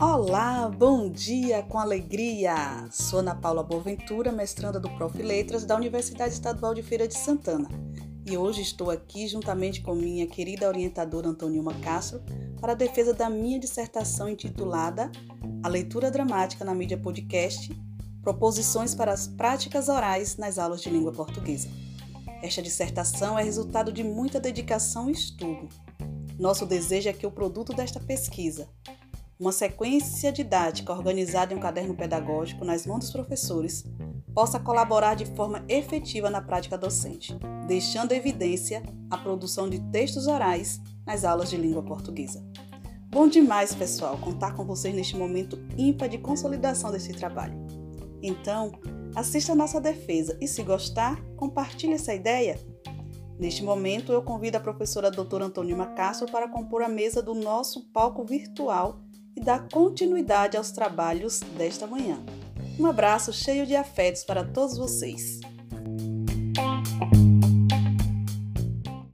Olá, bom dia com alegria! Sou Ana Paula Boaventura, mestranda do Prof. Letras da Universidade Estadual de Feira de Santana. E hoje estou aqui juntamente com minha querida orientadora Antonilma Castro para a defesa da minha dissertação intitulada A Leitura Dramática na Mídia Podcast Proposições para as Práticas Orais nas Aulas de Língua Portuguesa. Esta dissertação é resultado de muita dedicação e estudo. Nosso desejo é que o produto desta pesquisa, uma sequência didática organizada em um caderno pedagógico nas mãos dos professores possa colaborar de forma efetiva na prática docente, deixando evidência a produção de textos orais nas aulas de língua portuguesa. Bom demais, pessoal, contar com vocês neste momento ímpar de consolidação desse trabalho. Então, assista a nossa defesa e, se gostar, compartilhe essa ideia. Neste momento, eu convido a professora doutora Antônio Castro para compor a mesa do nosso palco virtual e dar continuidade aos trabalhos desta manhã. Um abraço cheio de afetos para todos vocês.